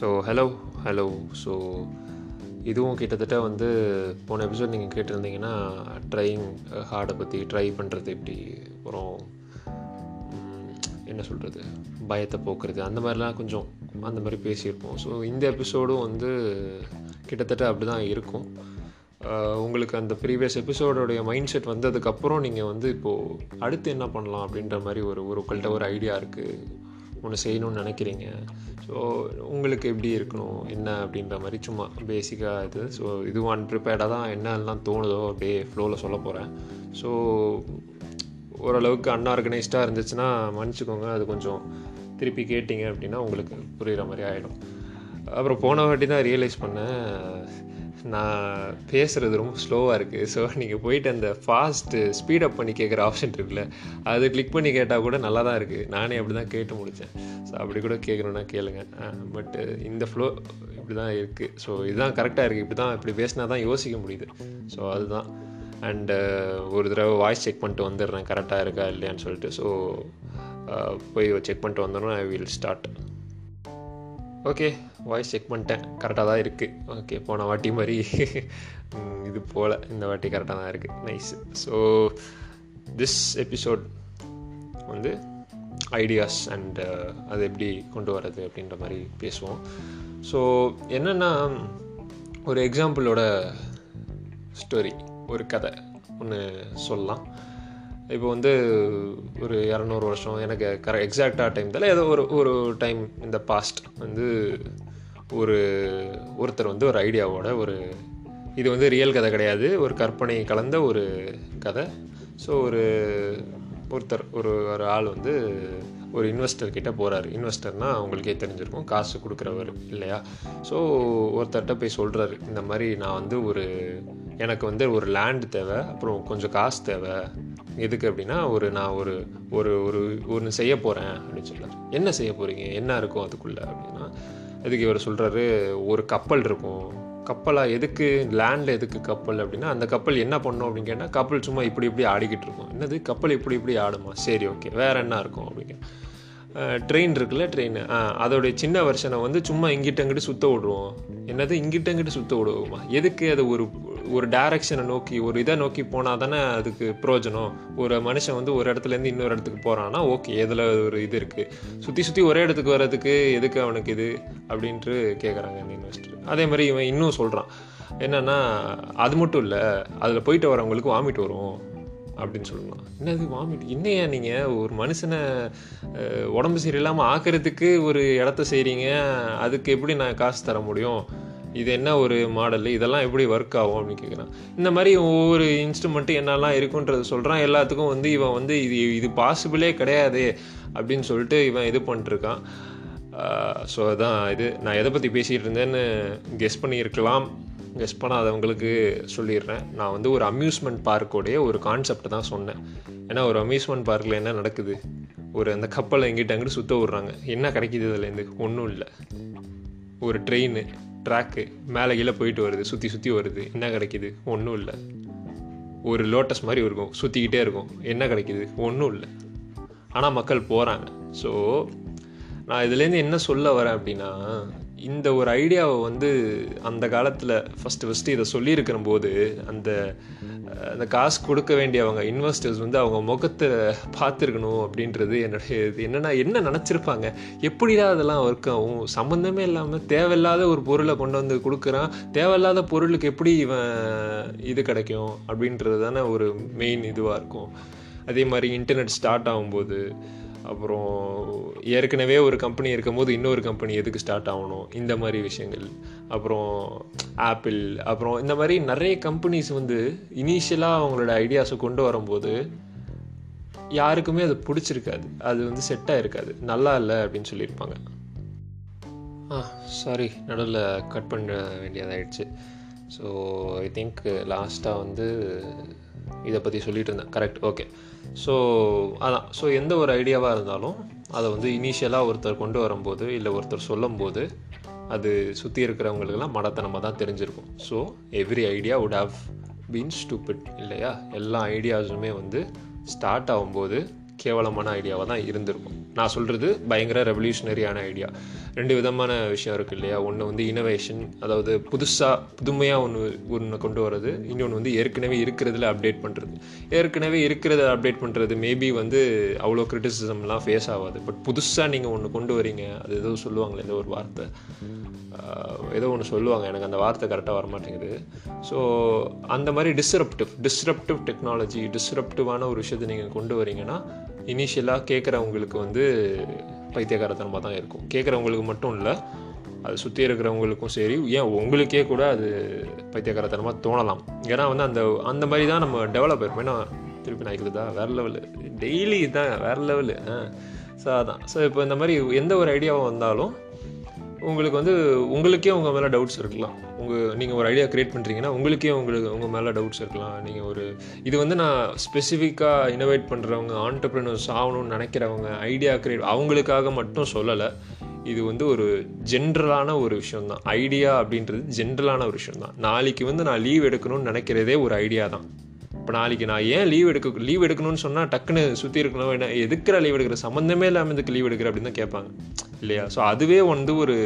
So hello hello so இதுவும் கிட்டத்தட்ட வந்து போன எபிசோட் நீங்கள் கேட்டிருந்தீங்கன்னா ட்ரைங் ஹார்டை பற்றி ட்ரை பண்ணுறது எப்படி? அப்புறம் என்ன சொல்கிறது பயத்தை போக்குறது அந்த மாதிரிலாம் கொஞ்சம் அந்த மாதிரி பேசியிருப்போம். ஸோ இந்த எபிசோடும் வந்து கிட்டத்தட்ட அப்படி தான் இருக்கும் உங்களுக்கு அந்த ப்ரீவியஸ் எபிசோடோடைய மைண்ட் செட் வந்ததுக்கப்புறம் நீங்கள் வந்து இப்போது அடுத்து என்ன பண்ணலாம் அப்படின்ற மாதிரி ஒரு ஒரு உங்கள்கிட்ட ஒரு ஐடியா இருக்குது ஒன்று செய்யணும்னு நினைக்கிறீங்க. ஸோ உங்களுக்கு எப்படி இருக்கணும்? என்ன அப்படின்ற மாதிரி சும்மா பேசிக்காக இது. ஸோ இதுவும் அன்ப்ரிப்பேர்டாக தான் என்னெல்லாம் தோணுதோ அப்படியே ஃப்ளோவில் சொல்ல போகிறேன் ஸோ ஓரளவுக்கு அன்ஆர்கனைஸ்டாக இருந்துச்சுன்னா மன்னிச்சுக்கோங்க. அது கொஞ்சம் திருப்பி கேட்டிங்க அப்படின்னா உங்களுக்கு புரிகிற மாதிரி ஆகிடும் அப்புறம் போன வாட்டி தான் ரியலைஸ் பண்ணேன். நான் பேசுகிறது ரொம்ப ஸ்லோவாக இருக்குது ஸோ நீங்கள் போயிட்டு அந்த ஃபாஸ்ட்டு ஸ்பீடப் பண்ணி கேட்குற ஆப்ஷன் இருக்குல்ல அது கிளிக் பண்ணி கேட்டால் கூட நல்லா தான் இருக்குது நானே அப்படி தான் கேட்டு முடித்தேன் ஸோ அப்படி கூட கேட்கணுன்னா கேளுங்க. பட்டு இந்த ஃப்ளோ இப்படி தான் இருக்குது ஸோ இதுதான் கரெக்டாக இருக்குது இப்படி தான் இப்படி பேசினா தான் யோசிக்க முடியுது. ஸோ அதுதான். அண்டு ஒரு தடவை வாய்ஸ் செக் பண்ணிட்டு வந்துடுறேன். கரெக்டாக இருக்கா இல்லையான்னு சொல்லிட்டு. ஸோ போய் செக் பண்ணிட்டு வந்தோன்னா I will start okay voice check பண்ணிட்டேன். கரெக்டாக தான் இருக்குது ஓகே போன வாட்டி மாதிரி. இது போல். இந்த வாட்டி கரெக்டாக தான் இருக்குது நைஸ் ஸோ திஸ் எபிசோட் வந்து ஐடியாஸ் அண்ட் uh, அது எப்படி கொண்டு வர்றது அப்படின்ற மாதிரி பேசுவோம். ஸோ என்னென்னா ஒரு எக்ஸாம்பிளோட ஸ்டோரி ஒரு கதை ஒன்று சொல்லலாம். இப்போ வந்து ஒரு இரநூறு வருஷம் எனக்கு கர எக்ஸாக்டாக டைம் தெரியல ஏதோ ஒரு ஒரு டைம் இந்த பாஸ்ட் வந்து ஒரு ஒருத்தர் வந்து ஒரு ஐடியாவோட ஒரு இது வந்து ரியல் கதை கிடையாது. ஒரு கற்பனை கலந்த ஒரு கதை. ஸோ ஒரு ஒருத்தர் ஒரு ஒரு ஆள் வந்து ஒரு இன்வெஸ்டர் போகிறார் போகிறாரு இன்வெஸ்டர்னால் அவங்களுக்கே தெரிஞ்சிருக்கும். காசு கொடுக்குறவர் இல்லையா? ஸோ ஒருத்தர்கிட்ட போய் சொல்கிறாரு இந்த மாதிரி நான் வந்து ஒரு எனக்கு வந்து ஒரு லேண்ட் தேவை அப்புறம் கொஞ்சம் காசு தேவை. எதுக்கு அப்படின்னா ஒரு நான் ஒரு ஒரு ஒரு ஒன்று செய்ய போகிறேன் அப்படின்னு சொல்றாரு. என்ன செய்ய போகிறீங்க என்ன இருக்கும் அதுக்குள்ளே அப்படின்னா அதுக்கு இவர் சொல்கிறாரு ஒரு கப்பல் இருக்கும். கப்பலாக எதுக்கு லேண்டில் எதுக்கு கப்பல் அப்படின்னா அந்த கப்பல் என்ன பண்ணும் அப்படின்னு கேட்டால் கப்பல் சும்மா இப்படி இப்படி ஆடிக்கிட்டு இருக்கும். என்னது? கப்பல் இப்படி இப்படி ஆடுமா? சரி ஓகே வேறு என்ன இருக்கும் அப்படின்னு ட்ரெயின் இருக்குல்ல ட்ரெயின் அதோடைய சின்ன வருஷனை வந்து சும்மா இங்கிட்ட அங்கிட்டு சுத்த விடுவோம். என்னது? இங்கிட்ட அங்கிட்டு சுத்த விடுவோமா? எதுக்கு அது ஒரு ஒரு டைரக்ஷனை நோக்கி ஒரு இதை நோக்கி போனால் தானே அதுக்கு பிரயோஜனம் ஒரு மனுஷன் வந்து ஒரு இடத்துலேருந்து இன்னொரு இடத்துக்கு போகிறான்னா ஓகே இதில் ஒரு இது இருக்குது சுற்றி சுற்றி ஒரே இடத்துக்கு வர்றதுக்கு எதுக்கு அவனுக்கு இது? அப்படின்ட்டு கேட்குறாங்க அந்த இன்வெஸ்டர் அதே மாதிரி இவன் இன்னும் சொல்கிறான் என்னன்னா அது மட்டும் இல்லை அதில் போயிட்டு வரவங்களுக்கு வாமிட் வரும் அப்படின்னு சொல்லலாம் என்னது வாமிட் என்னையா நீங்கள் ஒரு மனுஷனை உடம்பு சரியில்லாமல் ஆக்கிறதுக்கு ஒரு இடத்த செய்கிறீங்க அதுக்கு எப்படி நான் காசு தர முடியும்? இது என்ன ஒரு மாடல் இதெல்லாம் எப்படி ஒர்க் ஆகும் அப்படின்னு கேட்குறான் இந்த மாதிரி ஒவ்வொரு இன்ஸ்ட்ருமெண்ட்டு என்னெல்லாம் இருக்குன்றது சொல்கிறான் எல்லாத்துக்கும் வந்து இவன் வந்து இது இது பாசிபிளே கிடையாது அப்படின்னு சொல்லிட்டு இவன் இது பண்ணிட்டுருக்கான். ஸோ அதான் இது. நான் எதை பற்றி பேசிகிட்டு இருந்தேன்னு கெஸ் பண்ணியிருக்கலாம். கெஸ் பண்ணாதவங்களுக்கு சொல்லிடுறேன். நான் வந்து ஒரு அம்யூஸ்மெண்ட் பார்க்கோடைய ஒரு கான்செப்ட் தான் சொன்னேன். ஏன்னா ஒரு அம்யூஸ்மெண்ட் பார்க்கில் என்ன நடக்குது? ஒரு அந்த கப்பலை எங்கிட்ட அங்கிட்டு சுத்த விட்றாங்க. என்ன கிடைக்கிது அதுலேருந்து ஒன்றும் இல்லை. ஒரு ட்ரெயின் ட்ராக்கு மேலே கீழே போயிட்டு வருது சுற்றி சுற்றி வருது. என்ன கிடைக்கிது? ஒன்றும் இல்லை. ஒரு லோட்டஸ் மாதிரி இருக்கும். சுற்றிக்கிட்டே இருக்கும். என்ன கிடைக்கிது? ஒன்றும் இல்லை. ஆனால் மக்கள் போகிறாங்க ஸோ நான் இதுலேருந்து என்ன சொல்ல வரேன் அப்படின்னா இந்த ஒரு ஐடியாவை வந்து அந்த காலத்தில் ஃபஸ்ட்டு ஃபஸ்ட்டு இதை சொல்லியிருக்கிற போது அந்த அந்த காசு கொடுக்க வேண்டியவங்க இன்வெஸ்டர்ஸ் வந்து அவங்க முகத்தை பார்த்துருக்கணும் அப்படின்றது என்னுடைய இது என்னென்னா என்ன நினச்சிருப்பாங்க? எப்படிடா அதெல்லாம் ஒர்க் ஆகும்? சம்மந்தமே இல்லாமல் தேவையில்லாத ஒரு பொருளை கொண்டு வந்து கொடுக்குறான். தேவையில்லாத பொருளுக்கு எப்படி இவன் இது கிடைக்கும்? அப்படின்றது தானே ஒரு மெயின் இதுவாக இருக்கும். அதே மாதிரி இன்டர்நெட் ஸ்டார்ட் ஆகும்போது அப்புறம் ஏற்கனவே ஒரு கம்பெனி இருக்கும்போது இன்னொரு கம்பெனி எதுக்கு ஸ்டார்ட் ஆகணும்? இந்த மாதிரி விஷயங்கள். அப்புறம் ஆப்பிள் அப்புறம் இந்த மாதிரி நிறைய கம்பெனிஸ் வந்து இனிஷியலாக அவங்களோட ஐடியாஸை கொண்டு வரும்போது யாருக்குமே அது பிடிச்சிருக்காது. அது வந்து செட்டாக இருக்காது. நல்லா இல்லை அப்படின்னு சொல்லியிருப்பாங்க. ஆ சாரி நடுவில் கட் பண்ண வேண்டியதாகிடுச்சு ஸோ ஐ திங்க் லாஸ்ட்டாக வந்து இதை பற்றி சொல்லிட்டு இருந்தேன். கரெக்ட் ஓகே ஸோ அதான். ஸோ எந்த ஒரு ஐடியாவாக இருந்தாலும் அதை வந்து இனிஷியலாக ஒருத்தர் கொண்டு வரும்போது இல்லை ஒருத்தர் சொல்லும்போது அது சுற்றி இருக்கிறவங்களுக்கெல்லாம் மடத்தனமாக தான் தெரிஞ்சிருக்கும். So every idea would have been stupid இல்லையா? எல்லா ஐடியாஸுமே வந்து ஸ்டார்ட் ஆகும்போது கேவலமான ஐடியாவாக தான் இருந்திருக்கும். நான் சொல்கிறது பயங்கர ரெவல்யூஷனரியான ஐடியா ரெண்டு விதமான விஷயம் இருக்குது இல்லையா? ஒன்று வந்து இனோவேஷன் அதாவது புதுசாக புதுமையாக ஒன்று ஒன்று கொண்டு வர்றது. இன்னொன்று வந்து ஏற்கனவே இருக்கிறதுல அப்டேட் பண்ணுறது ஏற்கனவே இருக்கிறத அப்டேட் பண்ணுறது மேபி வந்து அவ்வளோ கிரிட்டிசிசம்லாம் ஃபேஸ் ஆகாது. பட் புதுசாக நீங்கள் ஒன்று கொண்டு வரீங்க அது ஏதோ சொல்லுவாங்களே ஏதோ ஒரு வார்த்தை. ஏதோ ஒன்று சொல்லுவாங்க எனக்கு அந்த வார்த்தை கரெக்டாக வர மாட்டேங்குது ஸோ அந்த மாதிரி டிஸ்ரப்டிவ் டிஸ்ரப்டிவ் டெக்னாலஜி டிஸ்ரப்டிவான ஒரு விஷயத்தை நீங்கள் கொண்டு வரீங்கன்னா இனிஷியலாக கேட்குறவங்களுக்கு வந்து பைத்தியகாரத்தனமாக தான் இருக்கும். கேட்குறவங்களுக்கு மட்டும் இல்லை அது சுற்றி இருக்கிறவங்களுக்கும் சரி ஏன் உங்களுக்கே கூட அது பைத்தியகாரத்தனமாக தோணலாம். ஏன்னா வந்து அந்த அந்த மாதிரி தான் நம்ம டெவலப் ஆயிருப்போம். ஏன்னா திருப்பி நான் தான் வேறு லெவலு டெய்லி தான் வேறு லெவலு ஸோ அதான். ஸோ இப்போ இந்த மாதிரி எந்த ஒரு ஐடியாவும் வந்தாலும் உங்களுக்கு வந்து உங்களுக்கே உங்கள் மேலே டவுட்ஸ் இருக்கலாம். உங்கள் நீங்கள் ஒரு ஐடியா க்ரியேட் பண்ணுறீங்கன்னா உங்களுக்கே உங்களுக்கு உங்கள் மேலே டவுட்ஸ் இருக்கலாம். நீங்கள் ஒரு இது வந்து நான் ஸ்பெசிஃபிக்காக இனோவேட் பண்ணுறவங்க ஆண்டர்பிரினர்ஸ் ஆகணும்னு நினைக்கிறவங்க ஐடியா க்ரியேட் அவங்களுக்காக மட்டும் சொல்லலை. இது வந்து ஒரு ஜென்ரலான ஒரு விஷயம் தான் ஐடியா அப்படின்றது ஜென்ரலான ஒரு விஷயம் தான் நாளைக்கு வந்து நான் லீவ் எடுக்கணும்னு நினைக்கிறதே ஒரு ஐடியா தான். இப்போ நாளைக்கு நான் ஏன் லீவ் எடுக்க லீவ் எடுக்கணும்னு சொன்னால் டக்குன்னு சுற்றி இருக்கணும் என்ன எதுக்குற லீவ் எடுக்கிற? சம்மந்தமே இல்லாமல் இதுக்கு லீவ் எடுக்கிற அப்படின்னு தான் கேட்பாங்க. இல்லையா? ஸோ அதுவே வந்து ஒரு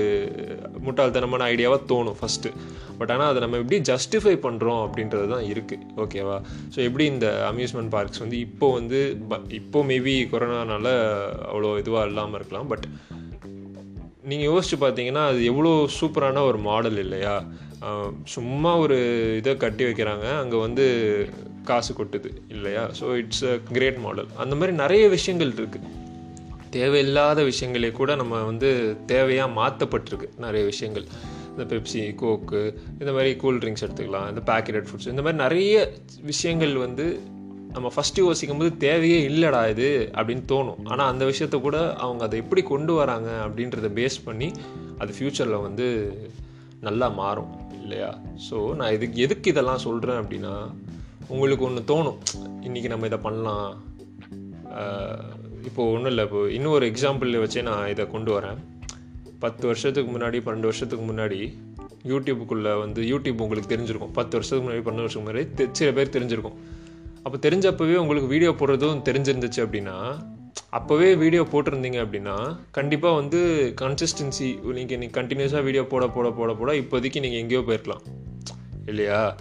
முட்டாள்தனமான ஐடியாவாக தோணும் ஃபஸ்ட்டு பட் ஆனால் அதை நம்ம எப்படி ஜஸ்டிஃபை பண்ணுறோம் அப்படின்றது தான் இருக்குது ஓகேவா ஸோ எப்படி இந்த அம்யூஸ்மெண்ட் பார்க்ஸ் வந்து இப்போ வந்து இப்போ மேபி கொரோனானால அவ்வளோ இதுவாக இல்லாமல் இருக்கலாம். பட் நீங்கள் யோசிச்சு பார்த்தீங்கன்னா அது எவ்வளோ சூப்பரான ஒரு மாடல் இல்லையா? சும்மா ஒரு இதை கட்டி வைக்கிறாங்க. அங்கே வந்து காசு கொட்டுது இல்லையா? So it's a great model அந்த மாதிரி நிறைய விஷயங்கள் இருக்குது தேவையில்லாத விஷயங்களே கூட நம்ம வந்து தேவையாக மாற்றப்பட்டிருக்கு நிறைய விஷயங்கள். இந்த பெப்சி கோக்கு இந்த மாதிரி கூல் ட்ரிங்க்ஸ் எடுத்துக்கலாம் இந்த பேக்கெட் ஃபுட்ஸ் இந்த மாதிரி நிறைய விஷயங்கள் வந்து நம்ம ஃபஸ்ட்டு யோசிக்கும் போது தேவையே இல்லைடா இது அப்படின்னு தோணும். ஆனால் அந்த விஷயத்த கூட அவங்க அதை எப்படி கொண்டு வராங்க அப்படின்றத பேஸ் பண்ணி அது ஃப்யூச்சரில் வந்து நல்லா மாறும் இல்லையா? ஸோ நான் இதுக்கு எதுக்கு இதெல்லாம் சொல்கிறேன் அப்படின்னா உங்களுக்கு ஒன்று தோணும். இன்றைக்கி நம்ம இதை பண்ணலாம். இப்போது ஒன்றும் இல்லை. இப்போ இன்னொரு எக்ஸாம்பிள் வச்சே நான் இதை கொண்டு வரேன். பத்து வருஷத்துக்கு முன்னாடி பன்னெண்டு வருஷத்துக்கு முன்னாடி யூடியூபுக்குள்ளே வந்து யூடியூப் உங்களுக்கு தெரிஞ்சிருக்கும். பத்து வருஷத்துக்கு முன்னாடி பன்னெண்டு வருஷத்துக்கு முன்னாடி சில பேர் தெரிஞ்சிருக்கும். அப்போ தெரிஞ்சப்பவே உங்களுக்கு வீடியோ போடுறதும் தெரிஞ்சிருந்துச்சு அப்படின்னா அப்போவே வீடியோ போட்டிருந்தீங்க அப்படின்னா கண்டிப்பாக வந்து கன்சிஸ்டன்சி நீங்கள் நீங்கள் கண்டினியூஸாக வீடியோ போட போட போட போட இப்போதைக்கு நீங்கள் எங்கேயோ போயிருக்கலாம். இல்லையா?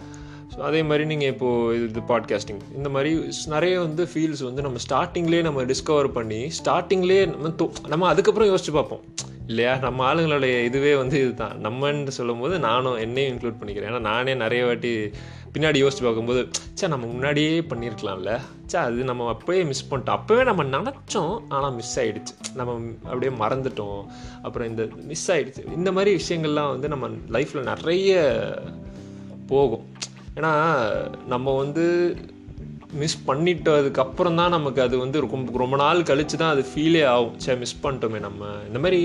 ஸோ அதே மாதிரி நீங்கள் இப்போது இது பாட்காஸ்டிங் இந்த மாதிரி நிறைய வந்து ஃபீல்ஸ் வந்து நம்ம ஸ்டார்டிங்லேயே நம்ம டிஸ்கவர் பண்ணி ஸ்டார்டிங்லேயே நம்ம நம்ம அதுக்கப்புறம் யோசிச்சு பார்ப்போம். இல்லையா? நம்ம ஆளுங்களுடைய இதுவே வந்து இதுதான். நம்மன்னு சொல்லும் போது நானும் என்னையும் இன்க்ளூட் பண்ணிக்கிறேன். ஏன்னா நானே நிறைய வாட்டி பின்னாடி யோசிச்சு பார்க்கும்போது சே நம்ம முன்னாடியே பண்ணியிருக்கலாம்ல சே அது நம்ம அப்போயே மிஸ் பண்ணிட்டோம். அப்போவே நம்ம நினச்சோம் ஆனால் மிஸ் ஆகிடுச்சு நம்ம அப்படியே மறந்துட்டோம். அப்புறம் இந்த மிஸ் ஆகிடுச்சு இந்த மாதிரி விஷயங்கள்லாம் வந்து நம்ம லைஃப்பில் நிறைய போகும். ஏன்னா நம்ம வந்து மிஸ் பண்ணிட்டதுக்கப்புறம் தான் நமக்கு அது வந்து ரொம்ப ரொம்ப நாள் கழித்து தான் அது ஃபீலே ஆகும். சே மிஸ் பண்ணிட்டோமே நம்ம. இந்த மாதிரி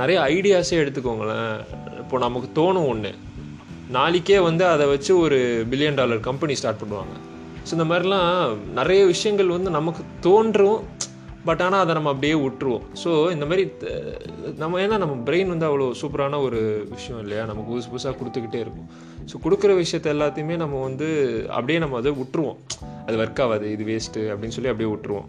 நிறைய ஐடியாஸே எடுத்துக்கோங்களேன். இப்போ நமக்கு தோணும் ஒன்று நாளைக்கே வந்து அதை வச்சு ஒரு பில்லியன் டாலர் கம்பெனி ஸ்டார்ட் பண்ணுவாங்க. ஸோ இந்த மாதிரிலாம் நிறைய விஷயங்கள் வந்து நமக்கு தோன்றும். பட் ஆனால் அதை நம்ம அப்படியே விட்டுருவோம். ஸோ இந்த மாதிரி நம்ம ஏன்னா நம்ம பிரெயின் வந்து அவ்வளோ சூப்பரான ஒரு விஷயம் இல்லையா? நமக்கு புதுசு புதுசாக கொடுத்துக்கிட்டே இருக்கும். ஸோ கொடுக்குற விஷயத்த எல்லாத்தையுமே நம்ம வந்து அப்படியே நம்ம அதை விட்டுருவோம். அது ஒர்க் ஆகாது இது வேஸ்ட்டு அப்படின்னு சொல்லி அப்படியே விட்டுருவோம்.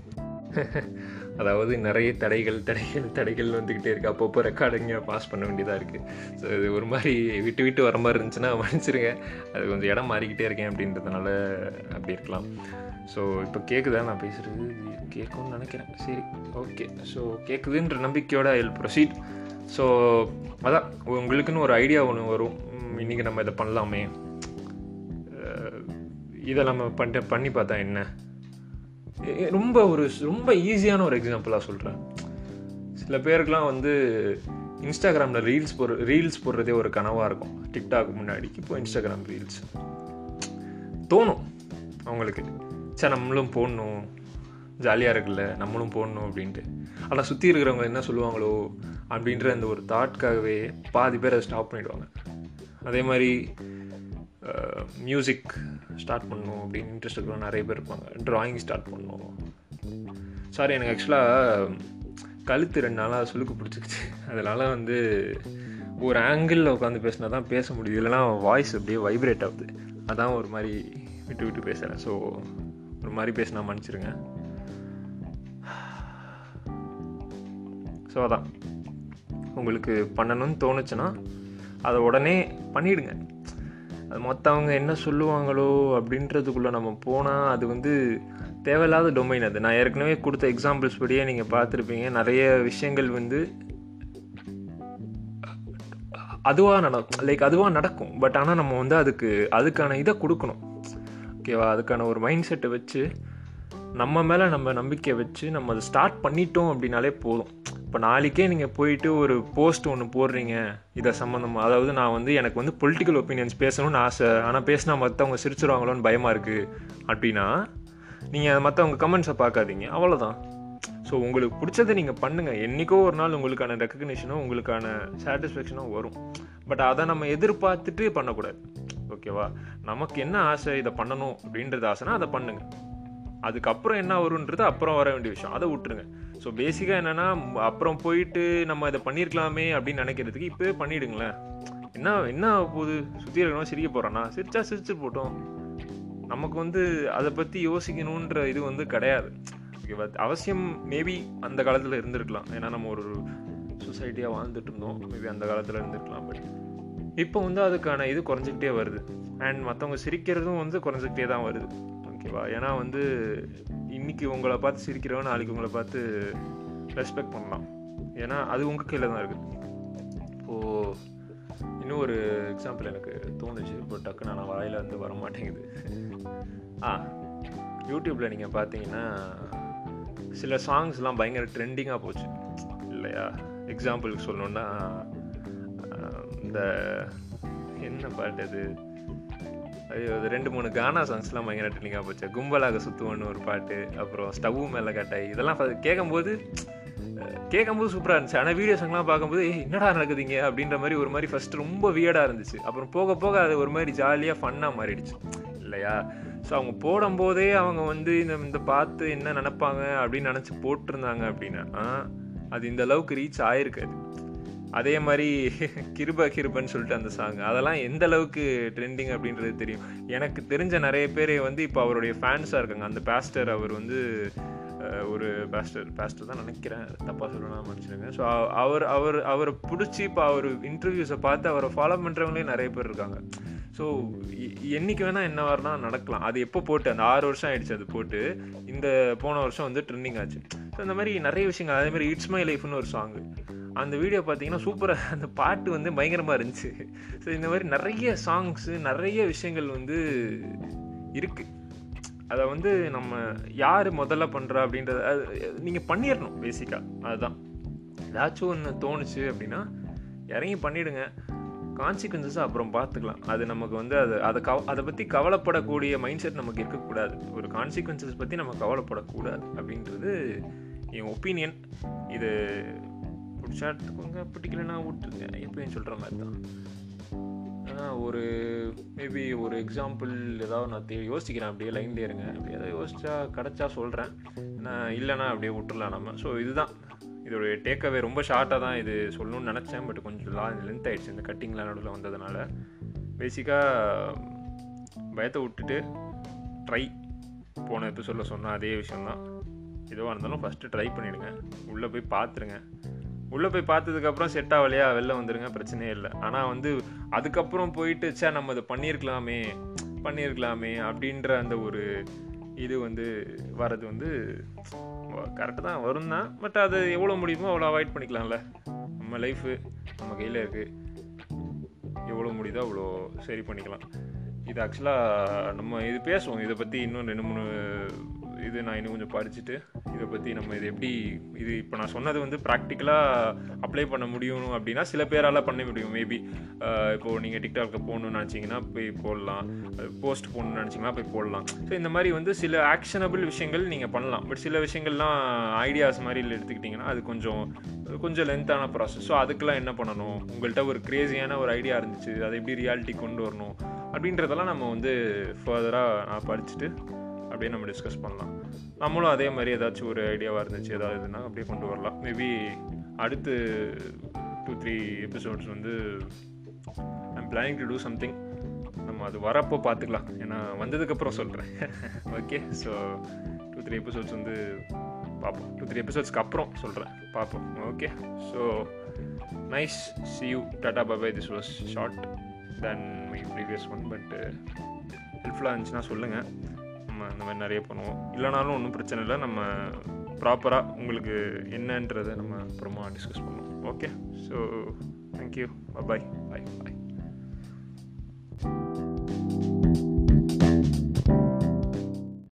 அதாவது நிறைய தடைகள் தடைகள் தடைகள் வந்துக்கிட்டே இருக்குது அப்பப்போ ரெக்கார்டிங்க பாஸ் பண்ண வேண்டியதாக இருக்குது ஸோ இது ஒரு மாதிரி விட்டு விட்டு வர மாதிரி இருந்துச்சுன்னா மன்னிச்சிருங்க. அது கொஞ்சம் இடம் மாறிக்கிட்டே இருக்கேன் அப்படின்றதுனால அப்படி இருக்கலாம். ஸோ இப்போ கேட்குதா நான் பேசுகிறது கேட்கும்னு நினைக்கிறேன். சரி ஓகே ஸோ கேட்குதுன்ற நம்பிக்கையோட ஐ ப்ரொசீட் ஸோ அதான் உங்களுக்குன்னு ஒரு ஐடியா ஒன்று வரும். இன்றைக்கி நம்ம இதை பண்ணலாமே. இதை நம்ம பண்ணிட்டு பண்ணி பார்த்தா என்ன? ரொம்ப ஒரு ரொம்ப ஈஸியான ஒரு எக்ஸாம்பிளாக சொல்கிறேன் சில பேருக்கெலாம் வந்து இன்ஸ்டாகிராமில் ரீல்ஸ் போடுற ரீல்ஸ் போடுறதே ஒரு கனவாக இருக்கும். டிக்டாக் முன்னாடி இப்போ இன்ஸ்டாகிராம் ரீல்ஸ் தோணும் அவங்களுக்கு. சே நம்மளும் போடணும். ஜாலியாக இருக்குல்ல நம்மளும் போடணும் அப்படின்ட்டு. ஆனால் சுற்றி இருக்கிறவங்க என்ன சொல்லுவாங்களோ அப்படின்ற அந்த ஒரு தாட்காகவே பாதி பேர் அதை ஸ்டாப் பண்ணிவிடுவாங்க அதே மாதிரி மியூசிக் ஸ்டார்ட் பண்ணணும் அப்படின்னு இன்ட்ரெஸ்ட் இருக்கிற நிறைய பேர் இருப்பாங்க. ட்ராயிங் ஸ்டார்ட் பண்ணணும் சாரி எனக்கு ஆக்சுவலாக கழுத்து ரெண்டு நாளாக சுழுக்கு பிடிச்சிக்கிச்சு அதனால் வந்து ஒரு ஆங்கிளில் உட்காந்து பேசினா தான் பேச முடியுது இல்லைனா வாய்ஸ் அப்படியே வைப்ரேட் ஆகுது. அதான் ஒரு மாதிரி விட்டு விட்டு பேசுகிறேன் ஸோ ஒரு மாதிரி பேசினா மன்னிச்சிருங்க. ஸோ அதான். உங்களுக்கு பண்ணணும்னு தோணுச்சுன்னா அதை உடனே பண்ணிவிடுங்க அது மற்றவங்க என்ன சொல்லுவாங்களோ அப்படின்றதுக்குள்ளே நம்ம போனால் அது வந்து தேவையில்லாத டொமைன் அது. நான் ஏற்கனவே கொடுத்த எக்ஸாம்பிள்ஸ் படியே நீங்கள் பார்த்துருப்பீங்க. நிறைய விஷயங்கள் வந்து அதுவாக நடக்கும். லைக் அதுவாக நடக்கும். பட் ஆனால் நம்ம வந்து அதுக்கு அதுக்கான இதை கொடுக்கணும். ஓகேவா அதுக்கான ஒரு மைண்ட் செட்டை வச்சு நம்ம மேலே நம்ம நம்பிக்கை வச்சு நம்ம அதை ஸ்டார்ட் பண்ணிட்டோம் அப்படின்னாலே போதும். இப்போ நாளைக்கே நீங்கள் போயிட்டு ஒரு போஸ்ட் ஒன்று போடுறீங்க இதை சம்மந்தமாக அதாவது நான் வந்து எனக்கு வந்து பொலிட்டிக்கல் ஒப்பீனியன்ஸ் பேசணும்னு ஆசை. ஆனால் பேசினா மற்றவங்க சிரிச்சிருவாங்களோன்னு பயமாக இருக்குது அப்படின்னா நீங்கள் அதை மற்றவங்க கமெண்ட்ஸை பார்க்காதீங்க. அவ்வளோதான் ஸோ உங்களுக்கு பிடிச்சதை நீங்கள் பண்ணுங்கள் என்றைக்கோ ஒரு நாள் உங்களுக்கான ரெக்கக்னிஷனோ உங்களுக்கான சாட்டிஸ்ஃபேக்ஷனோ வரும். பட் அதை நம்ம எதிர்பார்த்துட்டு பண்ணக்கூடாது. ஓகேவா? நமக்கு என்ன ஆசை? இதை பண்ணணும் அப்படின்றது ஆசைனா அதை பண்ணுங்கள் அதுக்கப்புறம் என்ன வரும்ன்றது அப்புறம் வர வேண்டிய விஷயம். அதை விட்டுருங்க. ஸோ பேசிக்காக என்னென்னா அப்புறம் போயிட்டு நம்ம இதை பண்ணியிருக்கலாமே அப்படின்னு நினைக்கிறதுக்கு இப்போவே பண்ணிவிடுங்களேன் என்ன என்ன போகுது? சுற்றி இருக்கணும் சிரிக்க போகிறோன்னா சிரிச்சா சிரிச்சு போட்டோம். நமக்கு வந்து அதை பற்றி யோசிக்கணுன்ற இது வந்து கிடையாது. ஓகேவா அவசியம் மேபி அந்த காலத்தில் இருந்திருக்கலாம். ஏன்னா நம்ம ஒரு சொசைட்டியாக வாழ்ந்துட்டு இருந்தோம். மேபி அந்த காலத்தில் இருந்திருக்கலாம் பட் இப்போ வந்து அதுக்கான இது குறைஞ்சிக்கிட்டே வருது. அண்ட் மற்றவங்க சிரிக்கிறதும் வந்து குறைஞ்சிக்கிட்டே தான் வருது. ஓகேவா? ஏன்னா வந்து இன்னைக்கு உங்களை பார்த்து சிரிக்கிறவன் நாளைக்கு உங்களை பார்த்து ரெஸ்பெக்ட் பண்ணலாம். ஏன்னா அது உங்கள் கையில் தான் இருக்குது இப்போது இன்னும் ஒரு எக்ஸாம்பிள் எனக்கு தோணுச்சு. இப்போ டக்குன்னு நான் வாயில் வந்து வர மாட்டேங்குது. ஆ யூடியூப்பில் நீங்கள் பார்த்தீங்கன்னா சில சாங்ஸ்லாம் பயங்கர ட்ரெண்டிங்காக போச்சு. இல்லையா? எக்ஸாம்பிளுக்கு சொல்லணுன்னா இந்த என்ன பாட்டு அது? ஐயோ இது ரெண்டு மூணு கானா சாங்ஸ்லாம் பயங்கர ட்ரெண்டிங்காக போச்சு. கும்பலாக சுற்றுவோன்னு ஒரு பாட்டு அப்புறம் ஸ்டவ் மேலே கட்டாய் இதெல்லாம் கேட்கும்போது கேட்கும்போது சூப்பராக இருந்துச்சு. ஆனால் வீடியோ சாங்லாம் பார்க்கும்போது என்னடா நடக்குதுங்க? அப்படின்ற மாதிரி ஒரு மாதிரி ஃபஸ்ட்டு ரொம்ப வியர்டாக இருந்துச்சு. அப்புறம் போக போக அது ஒரு மாதிரி ஜாலியாக ஃபன்னாக மாறிடுச்சு. இல்லையா? ஸோ அவங்க போடும்போதே அவங்க வந்து இந்த இந்த பார்த்து என்ன நினப்பாங்க அப்படின்னு நினச்சி போட்டிருந்தாங்க அப்படின்னா அது இந்த அளவுக்கு ரீச் ஆயிருக்காது அதே மாதிரி கிருப கிருபன்னு சொல்லிட்டு அந்த சாங் அதெல்லாம் எந்த அளவுக்கு ட்ரெண்டிங் அப்படின்றது தெரியும். எனக்கு தெரிஞ்ச நிறைய பேர் வந்து இப்போ அவருடைய ஃபேன்ஸாக இருக்காங்க. அந்த பேஸ்டர் அவர் வந்து ஒரு பேஸ்டர் பேஸ்டர் தான் நினைக்கிறேன். தப்பாக சொல்லலாம் மனுஷனுங்க ஸோ அவர் அவர் அவரை பிடிச்சி இப்போ அவர் இன்டர்வியூஸை பார்த்து அவரை ஃபாலோ பண்ணுறவங்களே நிறைய பேர் இருக்காங்க. ஸோ என்னைக்கு வேணால் என்ன வரனா நடக்கலாம். அது எப்போ போட்டு அந்த ஆறு வருஷம் ஆயிடுச்சு அது போட்டு இந்த போன வருஷம் வந்து ட்ரெண்டிங் ஆச்சு. ஸோ அந்த மாதிரி நிறைய விஷயங்கள். அதே மாதிரி இட்ஸ் மை லைஃப்னு ஒரு சாங்கு அந்த வீடியோ பார்த்தீங்கன்னா சூப்பராக அந்த பாட்டு வந்து பயங்கரமாக இருந்துச்சு. ஸோ இந்த மாதிரி நிறைய சாங்ஸு நிறைய விஷயங்கள் வந்து இருக்குது அதை வந்து நம்ம யார் முதல்ல பண்ணுறா அப்படின்றத அது நீங்கள் பண்ணிடணும் பேசிக்காக அதுதான். ஏதாச்சும் ஒன்று தோணுச்சு அப்படின்னா இறங்கி பண்ணிவிடுங்க கான்சிக்வன்சஸ் அப்புறம் பார்த்துக்கலாம் அது நமக்கு வந்து அது அதை கவ அதை பற்றி கவலைப்படக்கூடிய மைண்ட் செட் நமக்கு இருக்கக்கூடாது. ஒரு கான்சிக்வன்சஸ் பற்றி நம்ம கவலைப்படக்கூடாது அப்படின்றது என் ஒப்பீனியன் இது பிடிச்சா எடுத்துக்கோங்க பிடிக்கலன்னா விட்டுருங்க. எப்பயும் சொல்கிற மாதிரி தான். ஒரு மேபி ஒரு எக்ஸாம்பிள் ஏதாவது நான் தே யோசிக்கிறேன். அப்படியே லைன்லேயே இருங்க. அப்படி ஏதாவது யோசிச்சா கிடச்சா சொல்கிறேன் நான் இல்லைனா அப்படியே விட்டுறலாம் நம்ம. ஸோ இதுதான். இதோடைய டேக்அவே ரொம்ப ஷார்ட்டாக தான் இது சொல்லணும்னு நினச்சேன். பட் கொஞ்சம் லா லென்த் ஆகிடுச்சு இந்த கட்டிங்லாம் நடுவில் வந்ததுனால. பேசிக்காக பயத்தை விட்டுட்டு ட்ரை போன எபிசோடில் சொன்ன அதே விஷயந்தான் எதுவாக இருந்தாலும் ஃபஸ்ட்டு ட்ரை பண்ணிவிடுங்க உள்ளே போய் பார்த்துருங்க. உள்ளே போய் பார்த்ததுக்கப்புறம் செட் ஆகலையா? வெளில வந்துடுங்க பிரச்சனையே இல்லை. ஆனால் வந்து அதுக்கப்புறம் போயிட்டு சே நம்ம அதை பண்ணியிருக்கலாமே பண்ணியிருக்கலாமே அப்படின்ற அந்த ஒரு இது வந்து வர்றது வந்து கரெக்டு தான். வரும் தான் பட் அது எவ்வளோ முடியுமோ அவ்வளோ அவாய்ட் பண்ணிக்கலாம்ல. நம்ம லைஃபு நம்ம கையில் இருக்குது எவ்வளோ முடியுதோ அவ்வளோ சரி பண்ணிக்கலாம். இது ஆக்சுவலாக நம்ம இது பேசுவோம். இதை பற்றி இன்னும் ரெண்டு மூணு இது நான் இன்னும் கொஞ்சம் படிச்சுட்டு இதை பற்றி நம்ம இது எப்படி இது இப்போ நான் சொன்னது வந்து ப்ராக்டிக்கலாக அப்ளை பண்ண முடியும் அப்படின்னா சில பேரால் பண்ண முடியும். மேபி இப்போது நீங்கள் டிக்டாக்கு போகணுன்னு நினச்சிங்கன்னா போய் போடலாம். போஸ்ட் போகணுன்னு நினச்சிங்கன்னா போய் போடலாம். ஸோ இந்த மாதிரி வந்து சில ஆக்ஷனபிள் விஷயங்கள் நீங்கள் பண்ணலாம். பட் சில விஷயங்கள்லாம் ஐடியாஸ் மாதிரி எடுத்துக்கிட்டிங்கன்னா அது கொஞ்சம் கொஞ்சம் லென்த்தான ப்ராசஸ் ஸோ அதுக்கெல்லாம் என்ன பண்ணணும்? உங்கள்கிட்ட ஒரு க்ரேஸியான ஒரு ஐடியா இருந்துச்சு. அதை எப்படி ரியாலிட்டி கொண்டு வரணும்? அப்படின்றதெல்லாம் நம்ம வந்து ஃபர்தராக நான் படிச்சுட்டு அப்படியே நம்ம டிஸ்கஸ் பண்ணலாம். நம்மளும் அதே மாதிரி ஏதாச்சும் ஒரு ஐடியாவாக இருந்துச்சு ஏதாவது இதுனா அப்படியே கொண்டு வரலாம். மேபி அடுத்து டூ த்ரீ எபிசோட்ஸ் வந்து I'm planning to do something நம்ம அது வரப்போ பார்த்துக்கலாம். ஏன்னா வந்ததுக்கப்புறம் சொல்கிறேன் okay so two three episodes வந்து பார்ப்போம். டூ த்ரீ எபிசோட்ஸ்க்கு அப்புறம் சொல்கிறேன் பார்ப்போம். Okay so nice see you tata bye bye this was short than my previous one but ஹெல்ப்ஃபுல்லாக இருந்துச்சுன்னா சொல்லுங்கள் நம்ம இந்த மாதிரி நிறைய பண்ணுவோம். இல்லைனாலும் ஒன்றும் பிரச்சனை இல்லை. நம்ம ப்ராப்பராக உங்களுக்கு என்னன்றதை நம்ம அப்புறமா டிஸ்கஸ் பண்ணுவோம். Okay so thank you bye bye bye